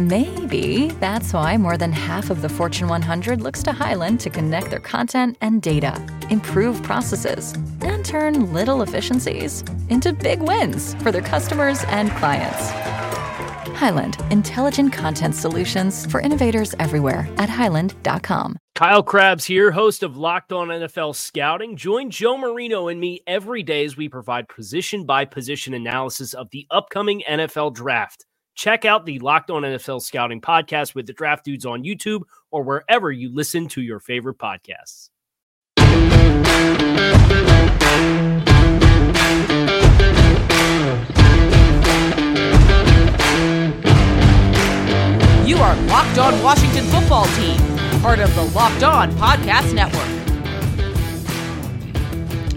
Maybe that's why more than half of the Fortune 100 looks to Hyland to connect their content and data, improve processes, and turn little efficiencies into big wins for their customers and clients. Hyland, intelligent content solutions for innovators everywhere at hyland.com. Kyle Crabbs here, host of Locked On NFL Scouting. Join Joe Marino and me every day as we provide position by position analysis of the upcoming NFL draft. Check out the Locked On NFL Scouting podcast with the draft dudes on YouTube or wherever you listen to your favorite podcasts. You are Locked On Washington Football Team, part of the Locked On Podcast Network.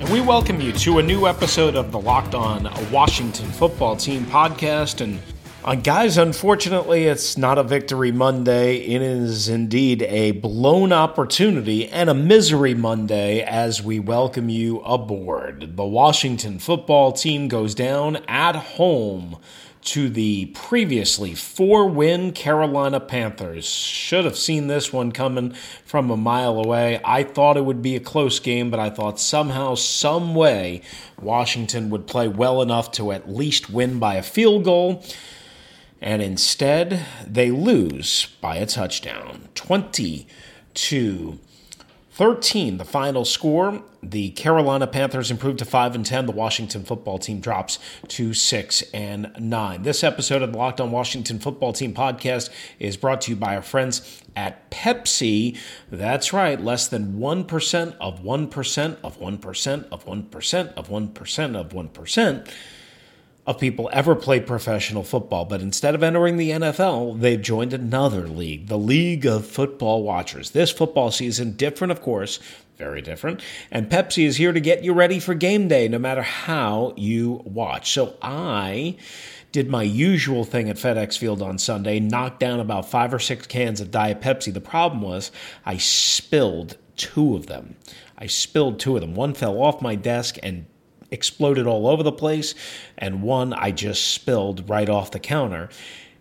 And we welcome you to a new episode of the Locked On Washington Football Team podcast. And uh, guys, unfortunately, it's not a victory Monday. It is indeed a blown opportunity and a misery Monday as we welcome you aboard. The Washington football team goes down at home to the previously four win Carolina Panthers. Should have seen this one coming from a mile away. I thought it would be a close game, but I thought somehow, some way, Washington would play well enough to at least win by a field goal. And instead, they lose by a touchdown 20 to 13, the final score. The Carolina Panthers improved to 5 and 10. The Washington football team drops to 6 and 9. This episode of the Locked on Washington Football Team podcast is brought to you by our friends at Pepsi. That's right, less than 1% of 1% of 1% of 1% of 1% of 1% of people ever played professional football, but instead of entering the NFL, they've joined another league, the League of Football Watchers. This football season, different, of course, very different. And Pepsi is here to get you ready for game day, no matter how you watch. So I did my usual thing at FedEx Field on Sunday, knocked down about five or six cans of Diet Pepsi. The problem was I spilled two of them. I spilled two of them. One fell off my desk and exploded all over the place, and one I just spilled right off the counter.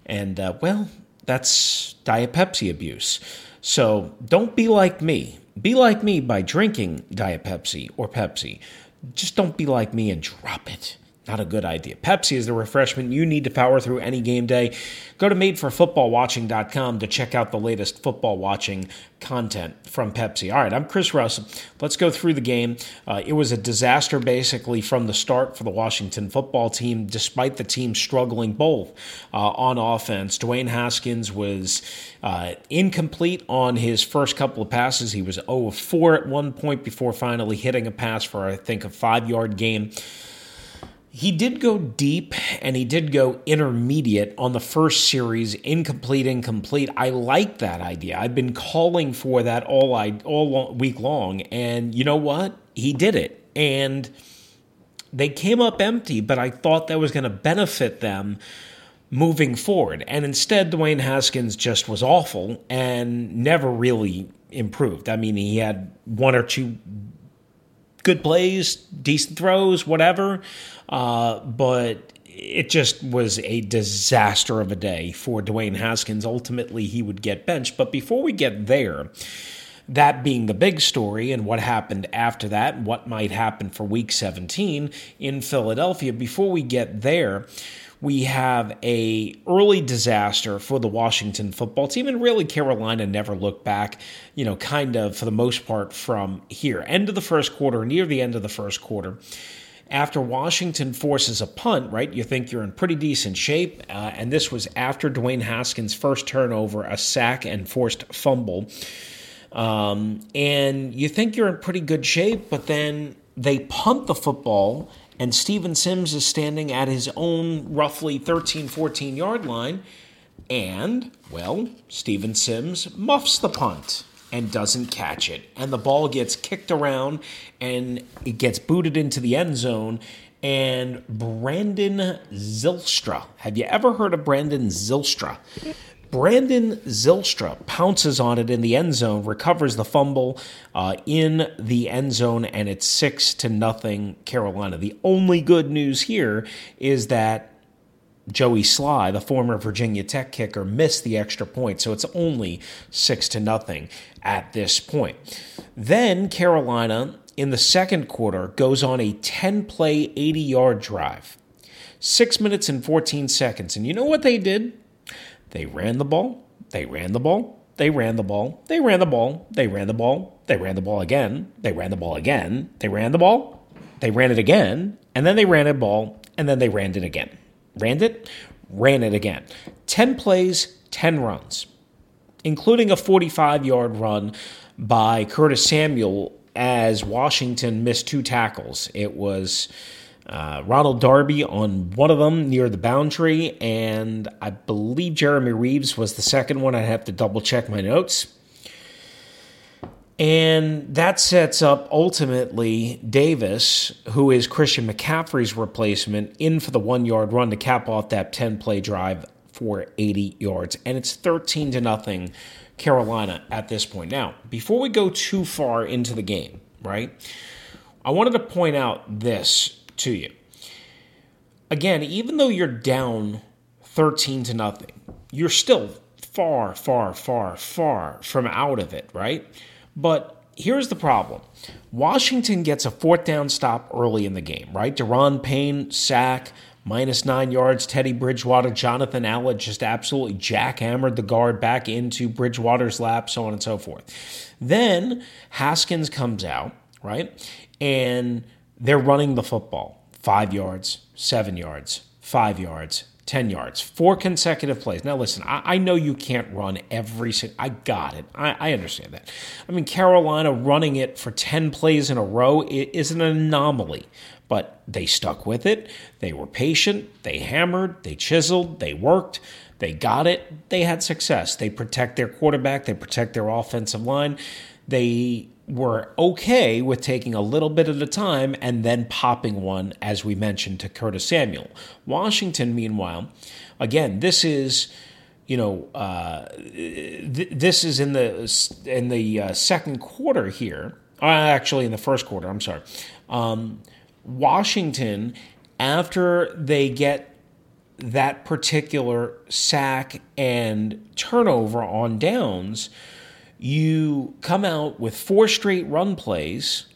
And, uh, well, that's Diet Pepsi abuse. So don't be like me. Be like me by drinking Diet Pepsi or Pepsi. Just don't be like me and drop it. Not a good idea. Pepsi is the refreshment you need to power through any game day. Go to madeforfootballwatching.com to check out the latest football watching content from Pepsi. All right, I'm Chris Russell. Let's go through the game. Uh, it was a disaster basically from the start for the Washington football team, despite the team struggling both uh, on offense. Dwayne Haskins was uh, incomplete on his first couple of passes. He was 0 of 4 at one point before finally hitting a pass for, I think, a five yard game. He did go deep and he did go intermediate on the first series, incomplete, incomplete. I like that idea. I've been calling for that all I all week long, and you know what? He did it, and they came up empty. But I thought that was going to benefit them moving forward, and instead, Dwayne Haskins just was awful and never really improved. I mean, he had one or two good plays, decent throws, whatever. Uh, but it just was a disaster of a day for Dwayne Haskins. Ultimately, he would get benched. But before we get there, that being the big story and what happened after that, what might happen for week 17 in Philadelphia, before we get there, we have a early disaster for the Washington football team and really Carolina never looked back, you know, kind of for the most part from here. End of the first quarter, near the end of the first quarter after Washington forces a punt, right? You think you're in pretty decent shape. Uh, and this was after Dwayne Haskins' first turnover, a sack, and forced fumble. Um, and you think you're in pretty good shape, but then they punt the football, and Steven Sims is standing at his own roughly 13, 14 yard line. And, well, Steven Sims muffs the punt and doesn't catch it. And the ball gets kicked around and it gets booted into the end zone. and Brandon Zylstra. Have you ever heard of Brandon Zylstra? Brandon Zylstra pounces on it in the end zone, recovers the fumble uh, in the end zone, and it's six to nothing Carolina. The only good news here is that Joey Slye, the former Virginia Tech kicker, missed the extra point, so it's only six to nothing at this point. Then Carolina in the second quarter goes on a 10 play, 80 yard drive. Six minutes and 14 seconds. And you know what they did? They ran the ball. They ran the ball. They ran the ball. They ran the ball. They ran the ball. They ran the ball again. They ran the ball again. They ran the ball. They ran it again. And then they ran a ball. And then they ran it again. Ran it. Ran it again. 10 plays, 10 runs, including a 45 yard run by Curtis Samuel as Washington missed two tackles. It was uh, Ronald Darby on one of them near the boundary, and I believe Jeremy Reaves was the second one. I'd have to double check my notes. And that sets up ultimately Davis, who is Christian McCaffrey's replacement, in for the one yard run to cap off that 10 play drive for 80 yards. And it's 13 to nothing Carolina at this point. Now, before we go too far into the game, right, I wanted to point out this to you. Again, even though you're down 13 to nothing, you're still far, far, far, far from out of it, right? But here's the problem Washington gets a fourth down stop early in the game, right? Daron Payne, sack, minus nine yards. Teddy Bridgewater, Jonathan Allen just absolutely jackhammered the guard back into Bridgewater's lap, so on and so forth. Then Haskins comes out, right? And they're running the football five yards, seven yards, five yards, 10 yards, four consecutive plays. Now, listen, I, I know you can't run every single, I got it. I, I, understand that. I mean, Carolina running it for 10 plays in a row is an anomaly, but they stuck with it. They were patient. They hammered. They chiseled. They worked. They got it. They had success. They protect their quarterback. They protect their offensive line. They were okay with taking a little bit at a time and then popping one, as we mentioned, to Curtis Samuel. Washington, meanwhile, again, this is. You know, uh, th- this is in the in the uh, second quarter here. Uh, actually, in the first quarter. I'm sorry. Um, Washington, after they get that particular sack and turnover on downs, you come out with four straight run plays,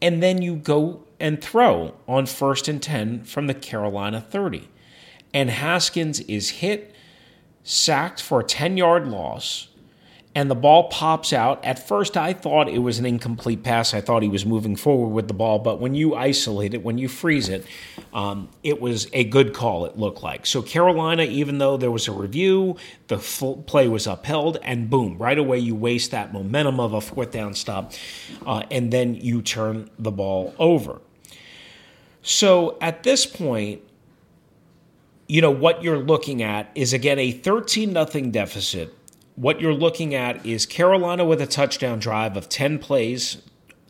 and then you go and throw on first and 10 from the Carolina 30. And Haskins is hit, sacked for a 10 yard loss, and the ball pops out. At first, I thought it was an incomplete pass. I thought he was moving forward with the ball, but when you isolate it, when you freeze it, um, it was a good call, it looked like. So, Carolina, even though there was a review, the play was upheld, and boom, right away you waste that momentum of a fourth down stop, uh, and then you turn the ball over. So, at this point, you know, what you're looking at is again a 13 0 deficit what you're looking at is Carolina with a touchdown drive of 10 plays,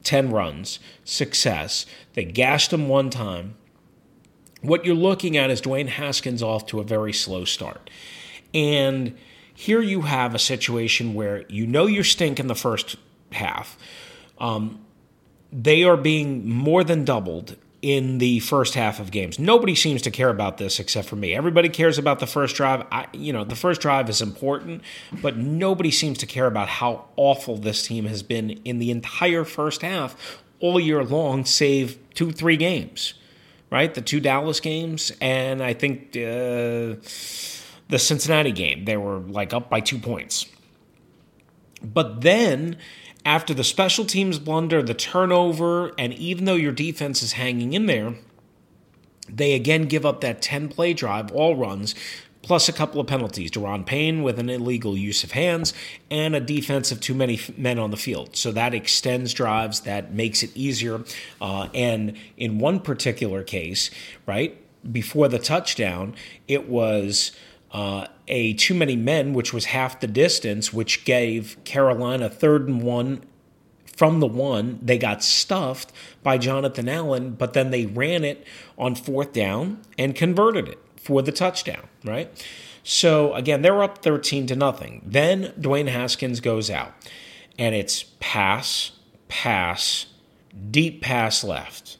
10 runs, success. They gashed them one time. What you're looking at is Dwayne Haskins off to a very slow start. And here you have a situation where you know you stink in the first half. Um, they are being more than doubled in the first half of games. Nobody seems to care about this except for me. Everybody cares about the first drive. I, you know, the first drive is important, but nobody seems to care about how awful this team has been in the entire first half all year long, save two, three games, right? The two Dallas games, and I think uh, the Cincinnati game. They were like up by two points. But then after the special teams blunder, the turnover, and even though your defense is hanging in there, they again give up that 10 play drive, all runs, plus a couple of penalties. Daron Payne with an illegal use of hands and a defense of too many men on the field. So that extends drives, that makes it easier. Uh, and in one particular case, right, before the touchdown, it was uh, a too many men, which was half the distance, which gave Carolina third and one from the one. They got stuffed by Jonathan Allen, but then they ran it on fourth down and converted it for the touchdown, right? So again, they're up 13 to nothing. Then Dwayne Haskins goes out, and it's pass, pass, deep pass left.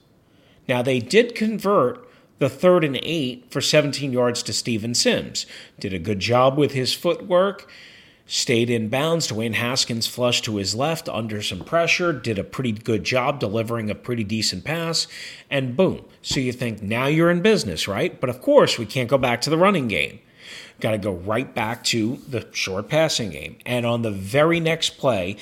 Now they did convert the third and eight for 17 yards to Steven Sims. Did a good job with his footwork stayed in bounds. Dwayne Haskins flushed to his left under some pressure, did a pretty good job delivering a pretty decent pass, and boom. So you think now you're in business, right? But of course, we can't go back to the running game. Got to go right back to the short passing game. And on the very next play,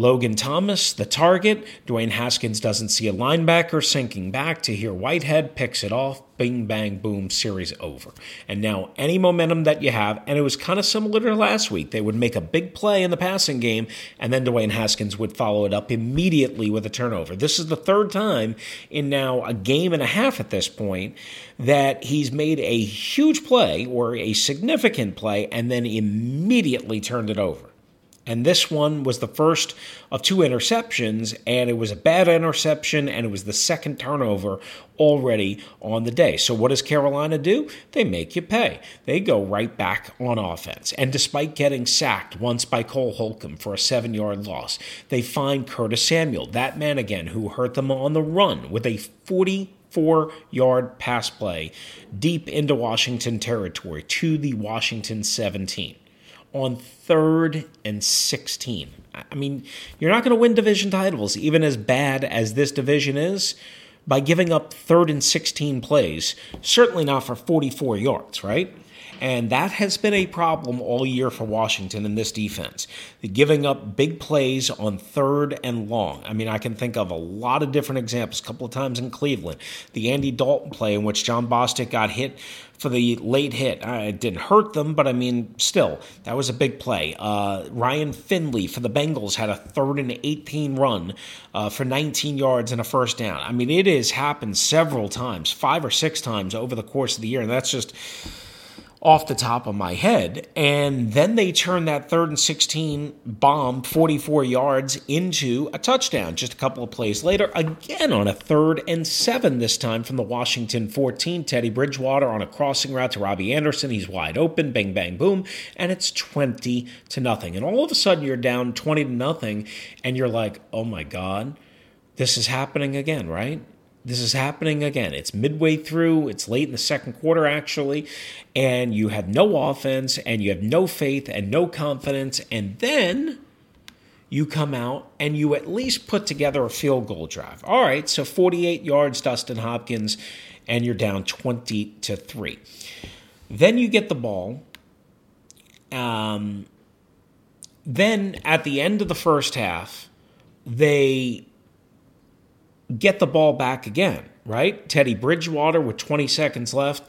Logan Thomas, the target. Dwayne Haskins doesn't see a linebacker sinking back. Tahir Whitehead picks it off. Bing, bang, boom, series over. And now, any momentum that you have, and it was kind of similar to last week, they would make a big play in the passing game, and then Dwayne Haskins would follow it up immediately with a turnover. This is the third time in now a game and a half at this point that he's made a huge play or a significant play and then immediately turned it over. And this one was the first of two interceptions, and it was a bad interception, and it was the second turnover already on the day. So, what does Carolina do? They make you pay. They go right back on offense. And despite getting sacked once by Cole Holcomb for a seven yard loss, they find Curtis Samuel, that man again who hurt them on the run, with a 40 four yard pass play deep into Washington territory to the Washington 17 on third and 16. I mean, you're not going to win division titles, even as bad as this division is, by giving up third and 16 plays. Certainly not for 44 yards, right? And that has been a problem all year for Washington in this defense. The giving up big plays on third and long. I mean, I can think of a lot of different examples. A couple of times in Cleveland, the Andy Dalton play in which Jon Bostic got hit for the late hit. Uh, it didn't hurt them, but I mean, still, that was a big play. Uh, Ryan Finley for the Bengals had a third and 18 run uh, for 19 yards and a first down. I mean, it has happened several times, five or six times over the course of the year, and that's just off the top of my head. And then they turn that third and 16 bomb 44 yards into a touchdown just a couple of plays later, again on a third and seven this time from the Washington 14. Teddy Bridgewater on a crossing route to Robbie Anderson. He's wide open, bang, bang, boom, and it's 20 to nothing. And all of a sudden you're down 20 to nothing, and you're like, oh my God, this is happening again, right? This is happening again. It's midway through, it's late in the second quarter, actually, and you have no offense and you have no faith and no confidence. And then you come out and you at least put together a field goal drive. All right, so 48 yards, Dustin Hopkins, and you're down 20 to 3. Then you get the ball. Um, then at the end of the first half, they get the ball back again, right? Teddy Bridgewater with 20 seconds left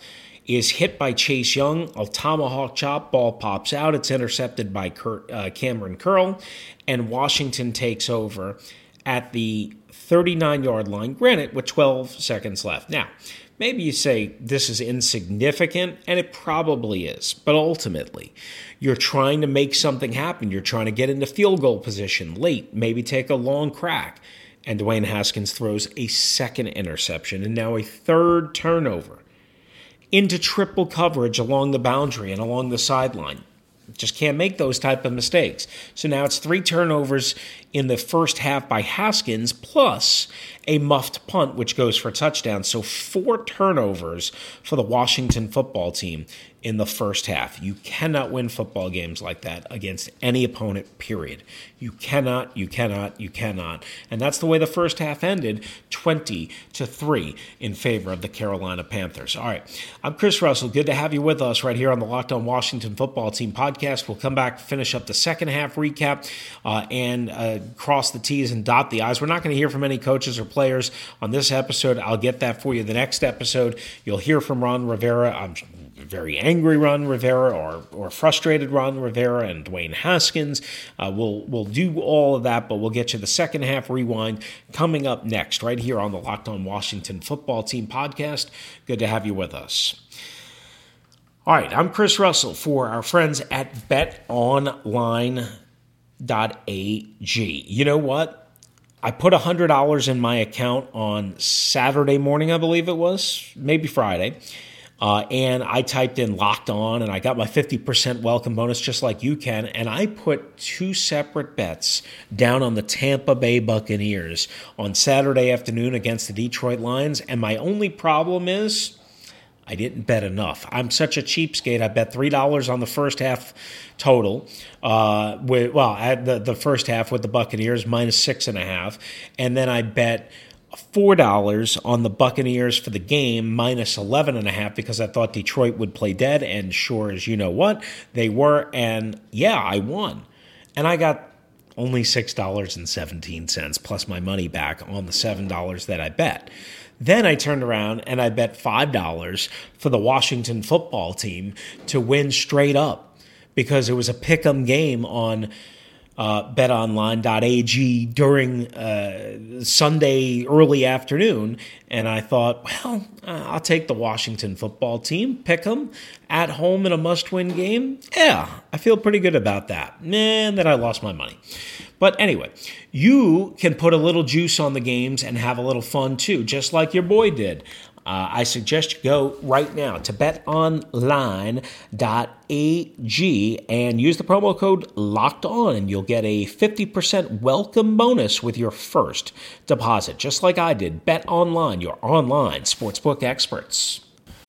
is hit by Chase Young. A tomahawk chop ball pops out. It's intercepted by Kurt, uh, Kamren Curl, and Washington takes over at the 39 yard line, granted, with 12 seconds left. Now, maybe you say this is insignificant, and it probably is, but ultimately, you're trying to make something happen. You're trying to get into field goal position late, maybe take a long crack and Dwayne Haskins throws a second interception and now a third turnover into triple coverage along the boundary and along the sideline. Just can't make those type of mistakes. So now it's three turnovers in the first half by Haskins plus a muffed punt which goes for a touchdown. So four turnovers for the Washington football team in the first half. You cannot win football games like that against any opponent, period. You cannot, you cannot, you cannot. And that's the way the first half ended 20 to 3 in favor of the Carolina Panthers. All right. I'm Chris Russell. Good to have you with us right here on the Locked On Washington Football Team podcast. We'll come back, finish up the second half recap, uh, and uh, cross the T's and dot the I's. We're not going to hear from any coaches or players on this episode. I'll get that for you the next episode. You'll hear from Ron Rivera. I'm very angry Ron Rivera or or frustrated Ron Rivera and Dwayne Haskins. Uh, we'll we'll do all of that, but we'll get you the second half rewind coming up next, right here on the Locked On Washington Football Team podcast. Good to have you with us. All right, I'm Chris Russell for our friends at BetOnline.ag. You know what? I put $100 in my account on Saturday morning, I believe it was, maybe Friday. Uh, and I typed in locked on and I got my 50% welcome bonus just like you can. And I put two separate bets down on the Tampa Bay Buccaneers on Saturday afternoon against the Detroit Lions. And my only problem is I didn't bet enough. I'm such a cheapskate. I bet $3 on the first half total. Uh, with, well, the, the first half with the Buccaneers, minus six and a half. And then I bet four dollars on the Buccaneers for the game minus eleven and a half because I thought Detroit would play dead, and sure as you know what, they were, and yeah, I won, and I got only six dollars and seventeen cents plus my money back on the seven dollars that I bet. Then I turned around and I bet five dollars for the Washington football team to win straight up because it was a pick 'em game on uh, betonline.ag during uh, Sunday early afternoon. And I thought, well, uh, I'll take the Washington football team, pick them at home in a must win game. Yeah, I feel pretty good about that. Man, that I lost my money. But anyway, you can put a little juice on the games and have a little fun too, just like your boy did. Uh, I suggest you go right now to betonline.ag and use the promo code locked on, and you'll get a 50% welcome bonus with your first deposit, just like I did. Bet online, your online sportsbook experts.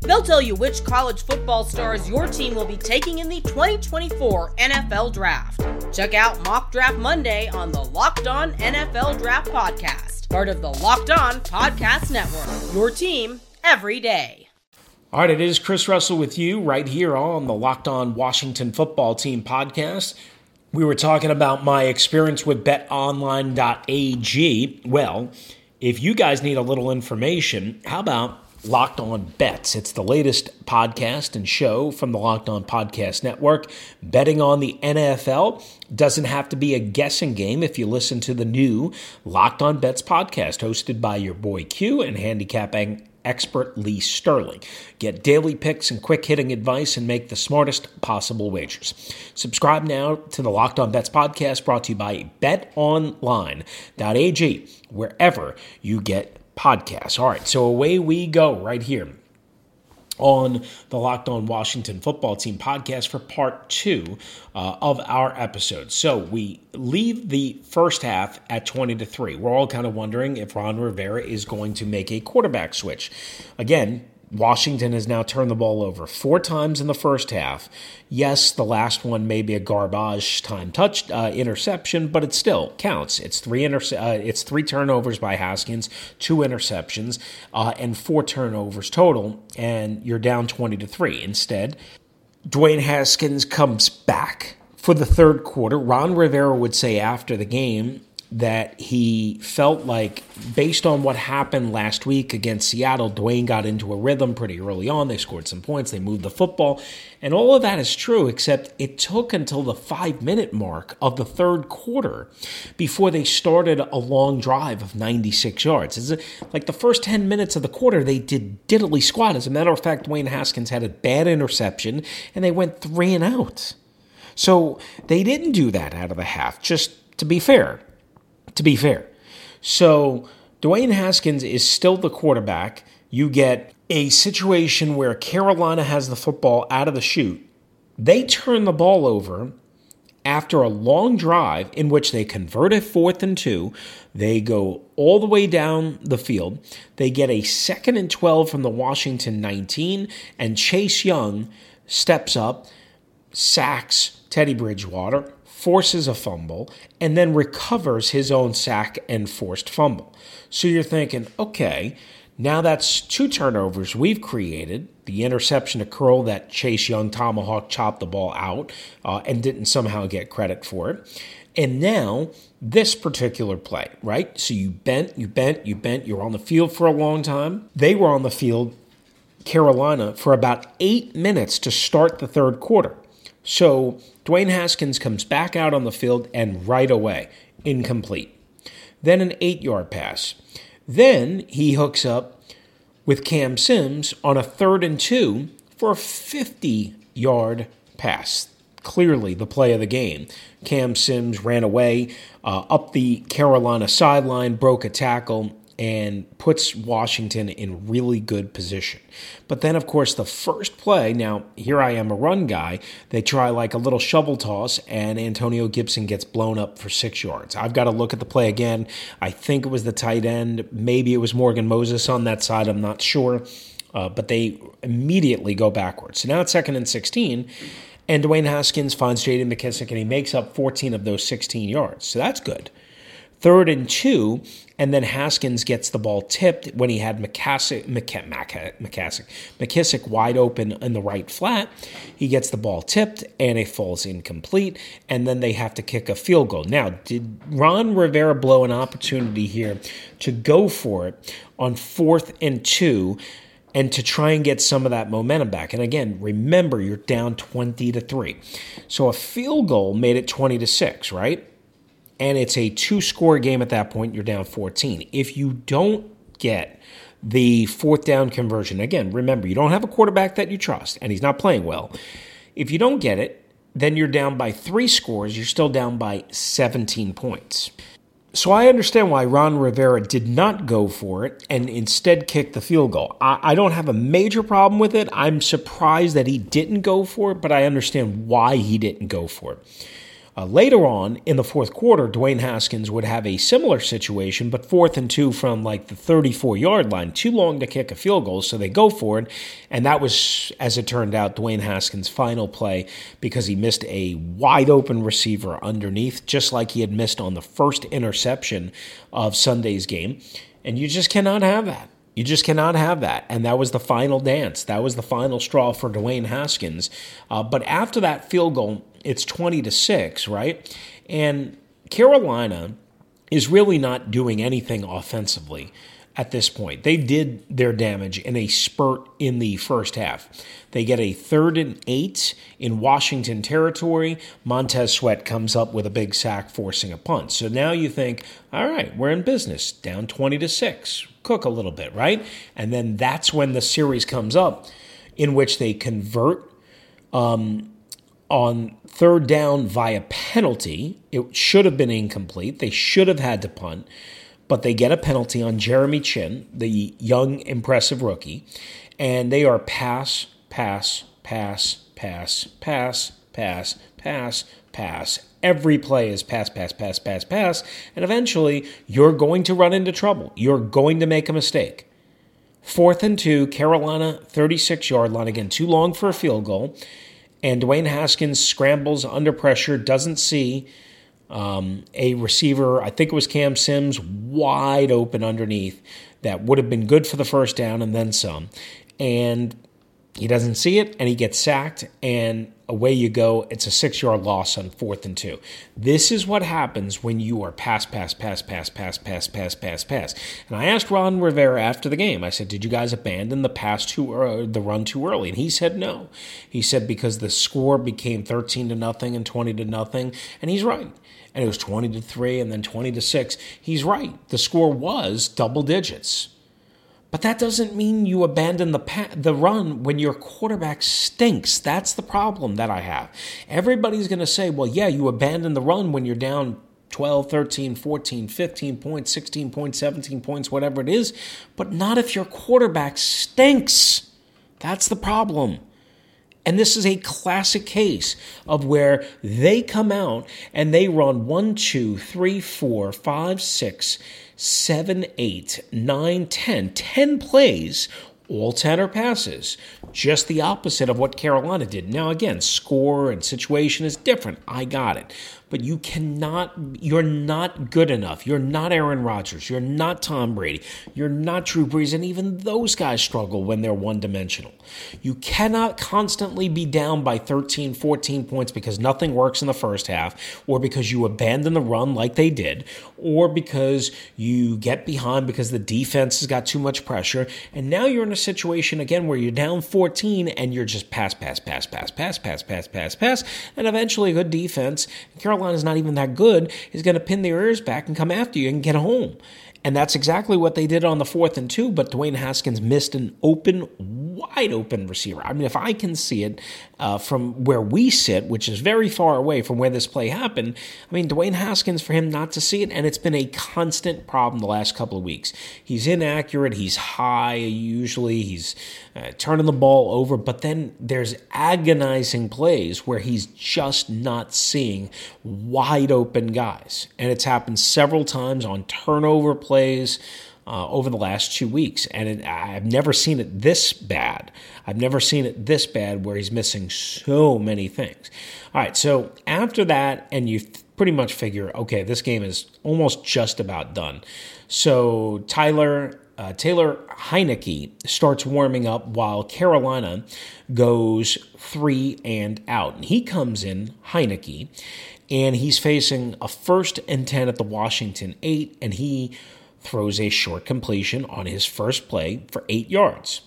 They'll tell you which college football stars your team will be taking in the 2024 NFL Draft. Check out Mock Draft Monday on the Locked On NFL Draft Podcast part of the Locked On Podcast Network. Your team every day. All right, it is Chris Russell with you right here on the Locked On Washington Football Team podcast. We were talking about my experience with betonline.ag. Well, if you guys need a little information, how about Locked On Bets. It's the latest podcast and show from the Locked On Podcast Network. Betting on the NFL doesn't have to be a guessing game if you listen to the new Locked On Bets podcast hosted by your boy Q and handicapping expert Lee Sterling. Get daily picks and quick hitting advice and make the smartest possible wagers. Subscribe now to the Locked On Bets podcast brought to you by betonline.ag, wherever you get podcast. All right, so away we go right here on the Locked On Washington Football Team podcast for part two uh, of our episode. So we leave the first half at 20 to 3. We're all kind of wondering if Ron Rivera is going to make a quarterback switch. Again, Washington has now turned the ball over four times in the first half. Yes, the last one may be a garbage time touch uh, interception, but it still counts. It's three interce- uh, it's three turnovers by Haskins, two interceptions, uh, and four turnovers total, and you're down twenty to three. Instead, Dwayne Haskins comes back for the third quarter. Ron Rivera would say after the game that he felt like, based on what happened last week against Seattle, Dwayne got into a rhythm pretty early on. They scored some points, they moved the football, and all of that is true, except it took until the five minute mark of the third quarter before they started a long drive of 96 yards. It's like the first 10 minutes of the quarter, they did diddly squat. As a matter of fact, Dwayne Haskins had a bad interception, and they went three and out. So they didn't do that out of the half, just to be fair to be fair. So Dwayne Haskins is still the quarterback. You get a situation where Carolina has the football out of the chute. They turn the ball over after a long drive in which they convert a fourth and two. They go all the way down the field. They get a second and 12 from the Washington 19, and Chase Young steps up, sacks Teddy Bridgewater, forces a fumble, and then recovers his own sack and forced fumble. So you're thinking, okay, now that's two turnovers we've created. The interception to Curl that Chase Young tomahawk chopped the ball out uh, and didn't somehow get credit for it. And now this particular play, right? So you bent, you bent, you bent, you're on the field for a long time. They were on the field, Carolina, for about eight minutes to start the third quarter. So Dwayne Haskins comes back out on the field and right away, incomplete. Then an eight yard pass. Then he hooks up with Cam Sims on a third and two for a 50 yard pass. Clearly, the play of the game. Cam Sims ran away uh, up the Carolina sideline, broke a tackle, and puts Washington in really good position. But then, of course, the first play now, here I am a run guy. They try like a little shovel toss, and Antonio Gibson gets blown up for six yards. I've got to look at the play again. I think it was the tight end. Maybe it was Morgan Moses on that side. I'm not sure. Uh, but they immediately go backwards. So now it's second and 16. And Dwayne Haskins finds J.D. McKissic, and he makes up 14 of those 16 yards. So that's good. Third and two, and then Haskins gets the ball tipped when he had McCassick, McCassick, McKissic wide open in the right flat. He gets the ball tipped and it falls incomplete, and then they have to kick a field goal. Now, did Ron Rivera blow an opportunity here to go for it on fourth and two? and to try and get some of that momentum back. And again, remember you're down 20 to 3. So a field goal made it 20 to 6, right? And it's a two score game at that point, you're down 14. If you don't get the fourth down conversion, again, remember, you don't have a quarterback that you trust, and he's not playing well. If you don't get it, then you're down by three scores, you're still down by 17 points. So I understand why Ron Rivera did not go for it and instead kicked the field goal. I, I, don't have a major problem with it. I'm surprised that he didn't go for it, but I understand why he didn't go for it. Uh, later on in the fourth quarter, Dwayne Haskins would have a similar situation, but fourth and two from like the 34 yard line, too long to kick a field goal, so they go for it. And that was, as it turned out, Dwayne Haskins' final play because he missed a wide open receiver underneath, just like he had missed on the first interception of Sunday's game. And you just cannot have that. You just cannot have that. And that was the final dance. That was the final straw for Dwayne Haskins. Uh, but after that field goal, it's 20 to 6, right? And Carolina is really not doing anything offensively at this point. They did their damage in a spurt in the first half. They get a third and eight in Washington territory. Montez Sweat comes up with a big sack, forcing a punt. So now you think, all right, we're in business, down 20 to 6. Cook a little bit, right? And then that's when the series comes up in which they convert um, on third down via penalty. It should have been incomplete. They should have had to punt, but they get a penalty on Jeremy Chinn, the young, impressive rookie, and they are pass, pass, pass, pass, pass, pass, pass, pass. Every play is pass, pass, pass, pass, pass, and eventually you're going to run into trouble. You're going to make a mistake. Fourth and two, Carolina 36 yard line. Again, too long for a field goal and Dwayne Haskins scrambles under pressure, doesn't see um, a receiver, I think it was Cam Sims, wide open underneath that would have been good for the first down and then some. And he doesn't see it and he gets sacked, and away you go. It's a six yard loss on fourth and two. This is what happens when you are pass, pass, pass, pass, pass, pass, pass, pass, pass. And I asked Ron Rivera after the game, I said, Did you guys abandon the pass too uh, the run too early? And he said no. He said because the score became 13 to nothing and 20 to nothing. And he's right. And it was 20 to 3 and then 20 to 6. He's right. The score was double digits. But that doesn't mean you abandon the pa- the run when your quarterback stinks. That's the problem that I have. Everybody's going to say, "Well, yeah, you abandon the run when you're down 12, 13, 14, 15 points, 16 points, 17 points, whatever it is, but not if your quarterback stinks." That's the problem. And this is a classic case of where they come out and they run one, two, three, four, five, six, seven, eight, nine, ten, ten plays, all 10 are passes. Just the opposite of what Carolina did. Now, again, score and situation is different. I got it. But you cannot, you're not good enough. You're not Aaron Rodgers. You're not Tom Brady. You're not Drew Brees. And even those guys struggle when they're one dimensional. You cannot constantly be down by 13, 14 points because nothing works in the first half, or because you abandon the run like they did, or because you get behind because the defense has got too much pressure. And now you're in a situation again where you're down 14 and you're just pass, pass, pass, pass, pass, pass, pass, pass, pass. And eventually a good defense, Carolina's not even that good, is going to pin their ears back and come after you and get home. And that's exactly what they did on the fourth and two, but Dwayne Haskins missed an open, wide open receiver. I mean, if I can see it uh, from where we sit, which is very far away from where this play happened, I mean, Dwayne Haskins, for him not to see it, and it's been a constant problem the last couple of weeks. He's inaccurate, he's high, usually, he's uh, turning the ball over, but then there's agonizing plays where he's just not seeing wide open guys. And it's happened several times on turnover plays. Uh, over the last two weeks, and it, I've never seen it this bad. I've never seen it this bad where he's missing so many things. All right, so after that, and you pretty much figure, okay, this game is almost just about done. So Tyler uh, Taylor Heinicke starts warming up while Carolina goes three and out. And he comes in, Heinicke, and he's facing a first and 10 at the Washington 8, and he throws a short completion on his first play for eight yards.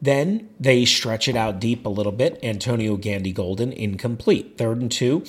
Then they stretch it out deep a little bit. Antonio Gandy Golden incomplete. Third and two.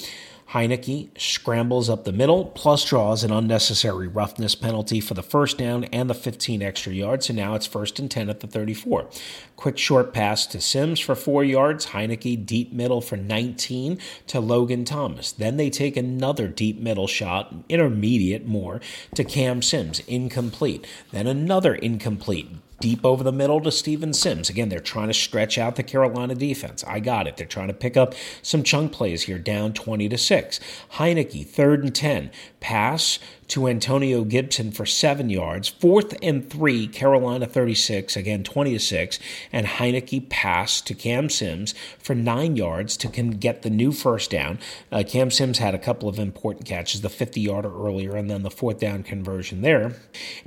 Heinicke scrambles up the middle, plus draws an unnecessary roughness penalty for the first down and the 15 extra yards, so now it's first and 10 at the 34. Quick short pass to Sims for four yards, Heinicke deep middle for 19 to Logan Thomas. Then they take another deep middle shot, intermediate more, to Cam Sims, incomplete. Then another incomplete deep over the middle to Steven Sims. Again, they're trying to stretch out the Carolina defense. I got it. They're trying to pick up some chunk plays here, down 20 to 6. Heinicke, third and 10. Pass to Antonio Gibson for seven yards. Fourth and three, Carolina 36, again 20 to 6. And Heinicke passed to Cam Sims for nine yards to can get the new first down. Uh, Cam Sims had a couple of important catches, the 50 yarder earlier, and then the fourth down conversion there.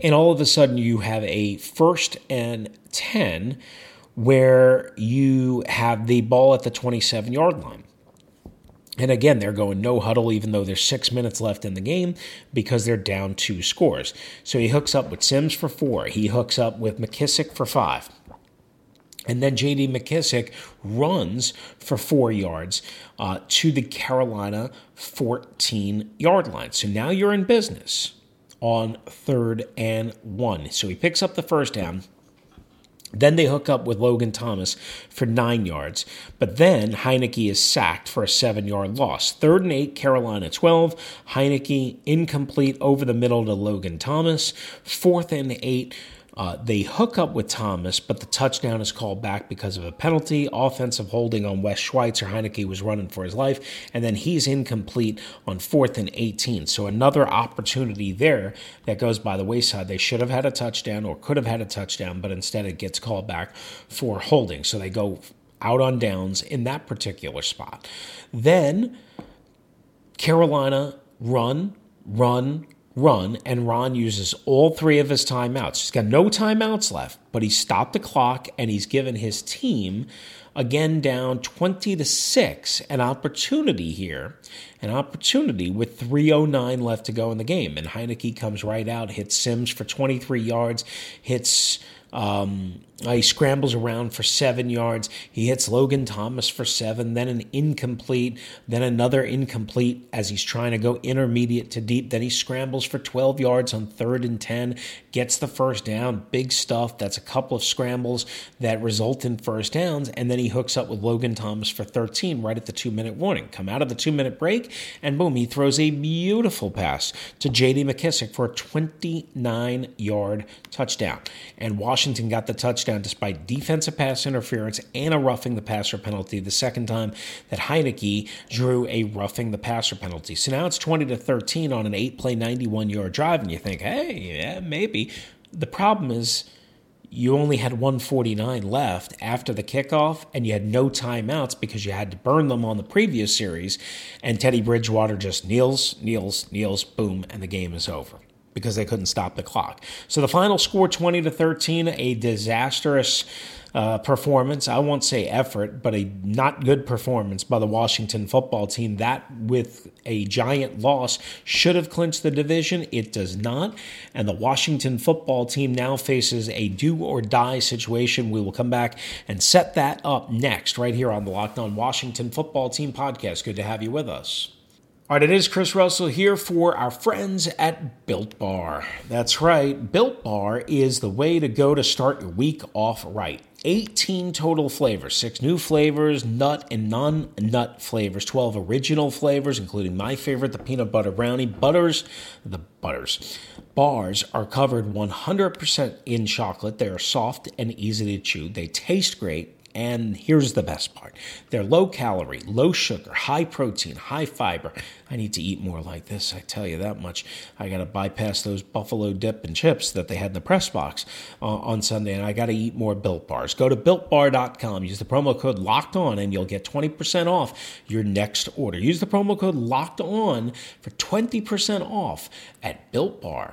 And all of a sudden, you have a first and 10 where you have the ball at the 27 yard line. And again, they're going no huddle, even though there's six minutes left in the game because they're down two scores. So he hooks up with Sims for four. He hooks up with McKissic for five. And then J.D. McKissic runs for four yards uh, to the Carolina 14 yard line. So now you're in business on third and one. So he picks up the first down. Then they hook up with Logan Thomas for nine yards. But then Heinicke is sacked for a seven yard loss. Third and eight, Carolina 12. Heinicke incomplete over the middle to Logan Thomas. Fourth and eight, uh, they hook up with Thomas, but the touchdown is called back because of a penalty. Offensive holding on Wes Schweitzer. Heinicke was running for his life, and then he's incomplete on fourth and 18. So another opportunity there that goes by the wayside. They should have had a touchdown or could have had a touchdown, but instead it gets called back for holding. So they go out on downs in that particular spot. Then Carolina run, run, run, and Ron uses all three of his timeouts. He's got no timeouts left, but he stopped the clock and he's given his team, again down 20 to 6, an opportunity here. An opportunity with 3.09 left to go in the game. And Heinicke comes right out, hits Sims for 23 yards, hits um, Uh, he scrambles around for seven yards. He hits Logan Thomas for seven, then an incomplete, then another incomplete as he's trying to go intermediate to deep. Then he scrambles for 12 yards on third and 10, gets the first down. Big stuff. That's a couple of scrambles that result in first downs. And then he hooks up with Logan Thomas for 13 right at the two minute warning. Come out of the two minute break, and boom, he throws a beautiful pass to JD McKissic for a 29 yard touchdown. And Washington got the touchdown despite defensive pass interference and a roughing the passer penalty. The second time that Heinicke drew a roughing the passer penalty. So now it's 20 to 13 on an eight play, 91 yard drive, and you think, hey, yeah, maybe. The problem is you only had 149 left after the kickoff, and you had no timeouts because you had to burn them on the previous series. And Teddy Bridgewater just kneels, kneels, kneels, boom, and the game is over because they couldn't stop the clock. So the final score 20 to 13, a disastrous uh, performance. I won't say effort, but a not good performance by the Washington football team. That, with a giant loss, should have clinched the division. It does not. And the Washington football team now faces a do or die situation. We will come back and set that up next, right here on the Locked On Washington Football Team podcast. Good to have you with us. All right, it is Chris Russell here for our friends at Built Bar. That's right, Built Bar is the way to go to start your week off right. 18 total flavors, six new flavors, nut and non nut flavors, 12 original flavors, including my favorite, the peanut butter brownie. Butters, the butters. Bars are covered 100% in chocolate. They are soft and easy to chew. They taste great and here's the best part they're low calorie, low sugar, high protein, high fiber. I need to eat more like this, I tell you that much. I got to bypass those buffalo dip and chips that they had in the press box uh, on Sunday, and I got to eat more built bars. Go to builtbar.com, use the promo code locked on, and you'll get 20% off your next order. Use the promo code locked on for 20% off at builtbar.com.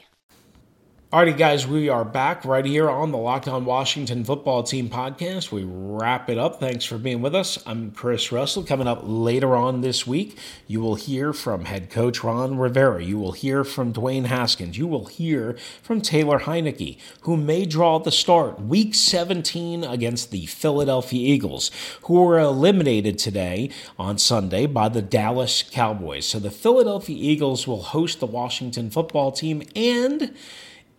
Alrighty, guys, we are back right here on the Locked On Washington Football Team podcast. We wrap it up. Thanks for being with us. I'm Chris Russell. Coming up later on this week, you will hear from head coach Ron Rivera. You will hear from Dwayne Haskins. You will hear from Taylor Heinicke, who may draw the start week 17 against the Philadelphia Eagles, who were eliminated today on Sunday by the Dallas Cowboys. So the Philadelphia Eagles will host the Washington Football Team and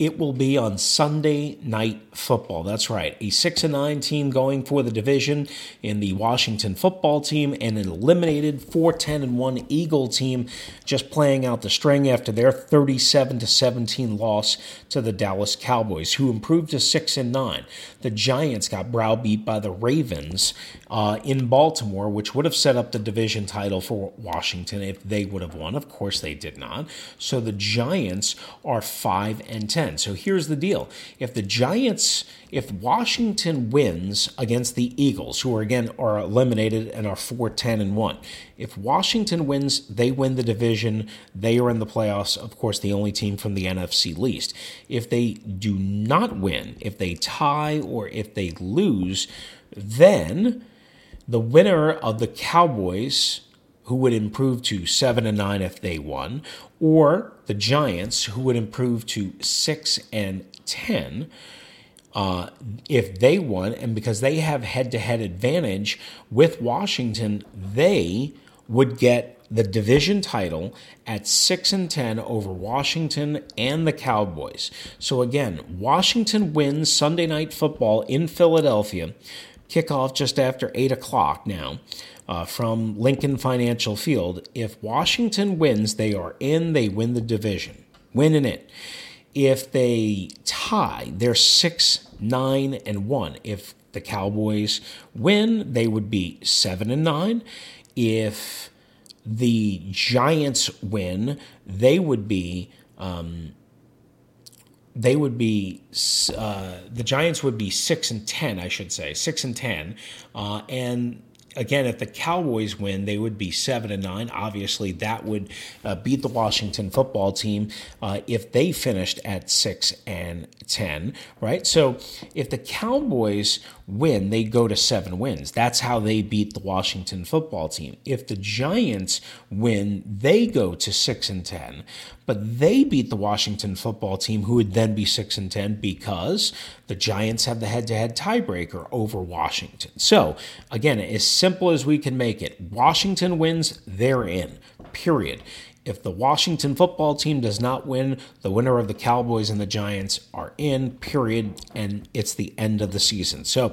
it will be on Sunday night football. That's right. A 6 and 9 team going for the division in the Washington football team and an eliminated 4 10 and 1 Eagle team just playing out the string after their 37 to 17 loss to the Dallas Cowboys who improved to 6 and 9. The Giants got browbeat by the Ravens uh, in Baltimore, which would have set up the division title for Washington if they would have won. Of course they did not. So the Giants are 5 and 10. 10. So here's the deal. If the Giants, if Washington wins against the Eagles, who are again are eliminated and are 4 10 and 1, if Washington wins, they win the division. They are in the playoffs, of course, the only team from the NFC least. If they do not win, if they tie or if they lose, then the winner of the Cowboys who would improve to 7 and 9 if they won, or the Giants, who would improve to 6 and 10 uh, if they won. And because they have head to head advantage with Washington, they would get the division title at 6 and 10 over Washington and the Cowboys. So again, Washington wins Sunday night football in Philadelphia. Kickoff just after 8 o'clock now uh, from Lincoln Financial Field. If Washington wins, they are in, they win the division. Winning it. If they tie, they're 6, 9, and 1. If the Cowboys win, they would be 7 and 9. If the Giants win, they would be. Um, they would be uh, the Giants would be six and ten, I should say, six and ten, uh, and again, if the Cowboys win, they would be seven and nine. Obviously, that would uh, beat the Washington football team uh, if they finished at six and ten. Right. So if the Cowboys win, they go to seven wins. That's how they beat the Washington football team. If the Giants win, they go to six and ten. But they beat the Washington football team, who would then be six and ten because the Giants have the head-to-head tiebreaker over Washington. So again, as simple as we can make it, Washington wins, they're in. period. If the Washington football team does not win, the winner of the Cowboys and the Giants are in, period, and it's the end of the season. So,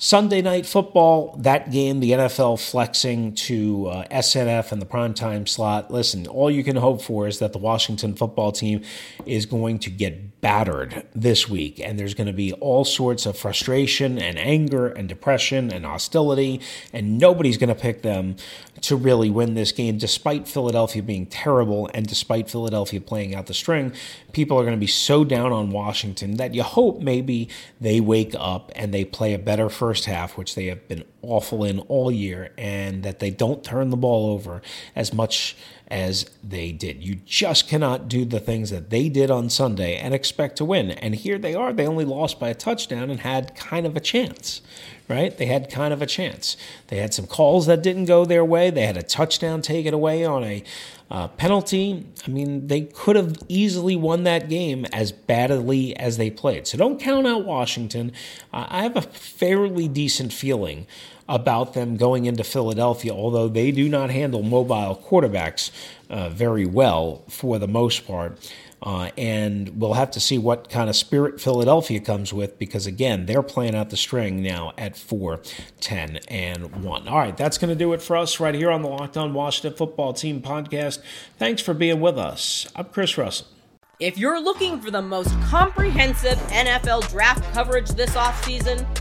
Sunday night football, that game, the NFL flexing to uh, SNF and the primetime slot. Listen, all you can hope for is that the Washington football team is going to get battered this week, and there's going to be all sorts of frustration and anger and depression and hostility, and nobody's going to pick them to really win this game, despite Philadelphia being terrible and despite Philadelphia playing out the string. People are going to be so down on Washington that you hope maybe they wake up and they play a better first half, which they have been awful in all year, and that they don't turn the ball over as much as they did. You just cannot do the things that they did on Sunday and expect to win. And here they are. They only lost by a touchdown and had kind of a chance, right? They had kind of a chance. They had some calls that didn't go their way. They had a touchdown taken away on a uh, penalty. I mean, they could have easily won that game as badly as they played. So don't count out Washington. Uh, I have a fairly decent feeling about them going into Philadelphia, although they do not handle mobile quarterbacks uh, very well for the most part. Uh, and we'll have to see what kind of spirit Philadelphia comes with because, again, they're playing out the string now at 4, 10, and 1. All right, that's going to do it for us right here on the Locked On Washington Football Team podcast. Thanks for being with us. I'm Chris Russell. If you're looking for the most comprehensive NFL draft coverage this offseason,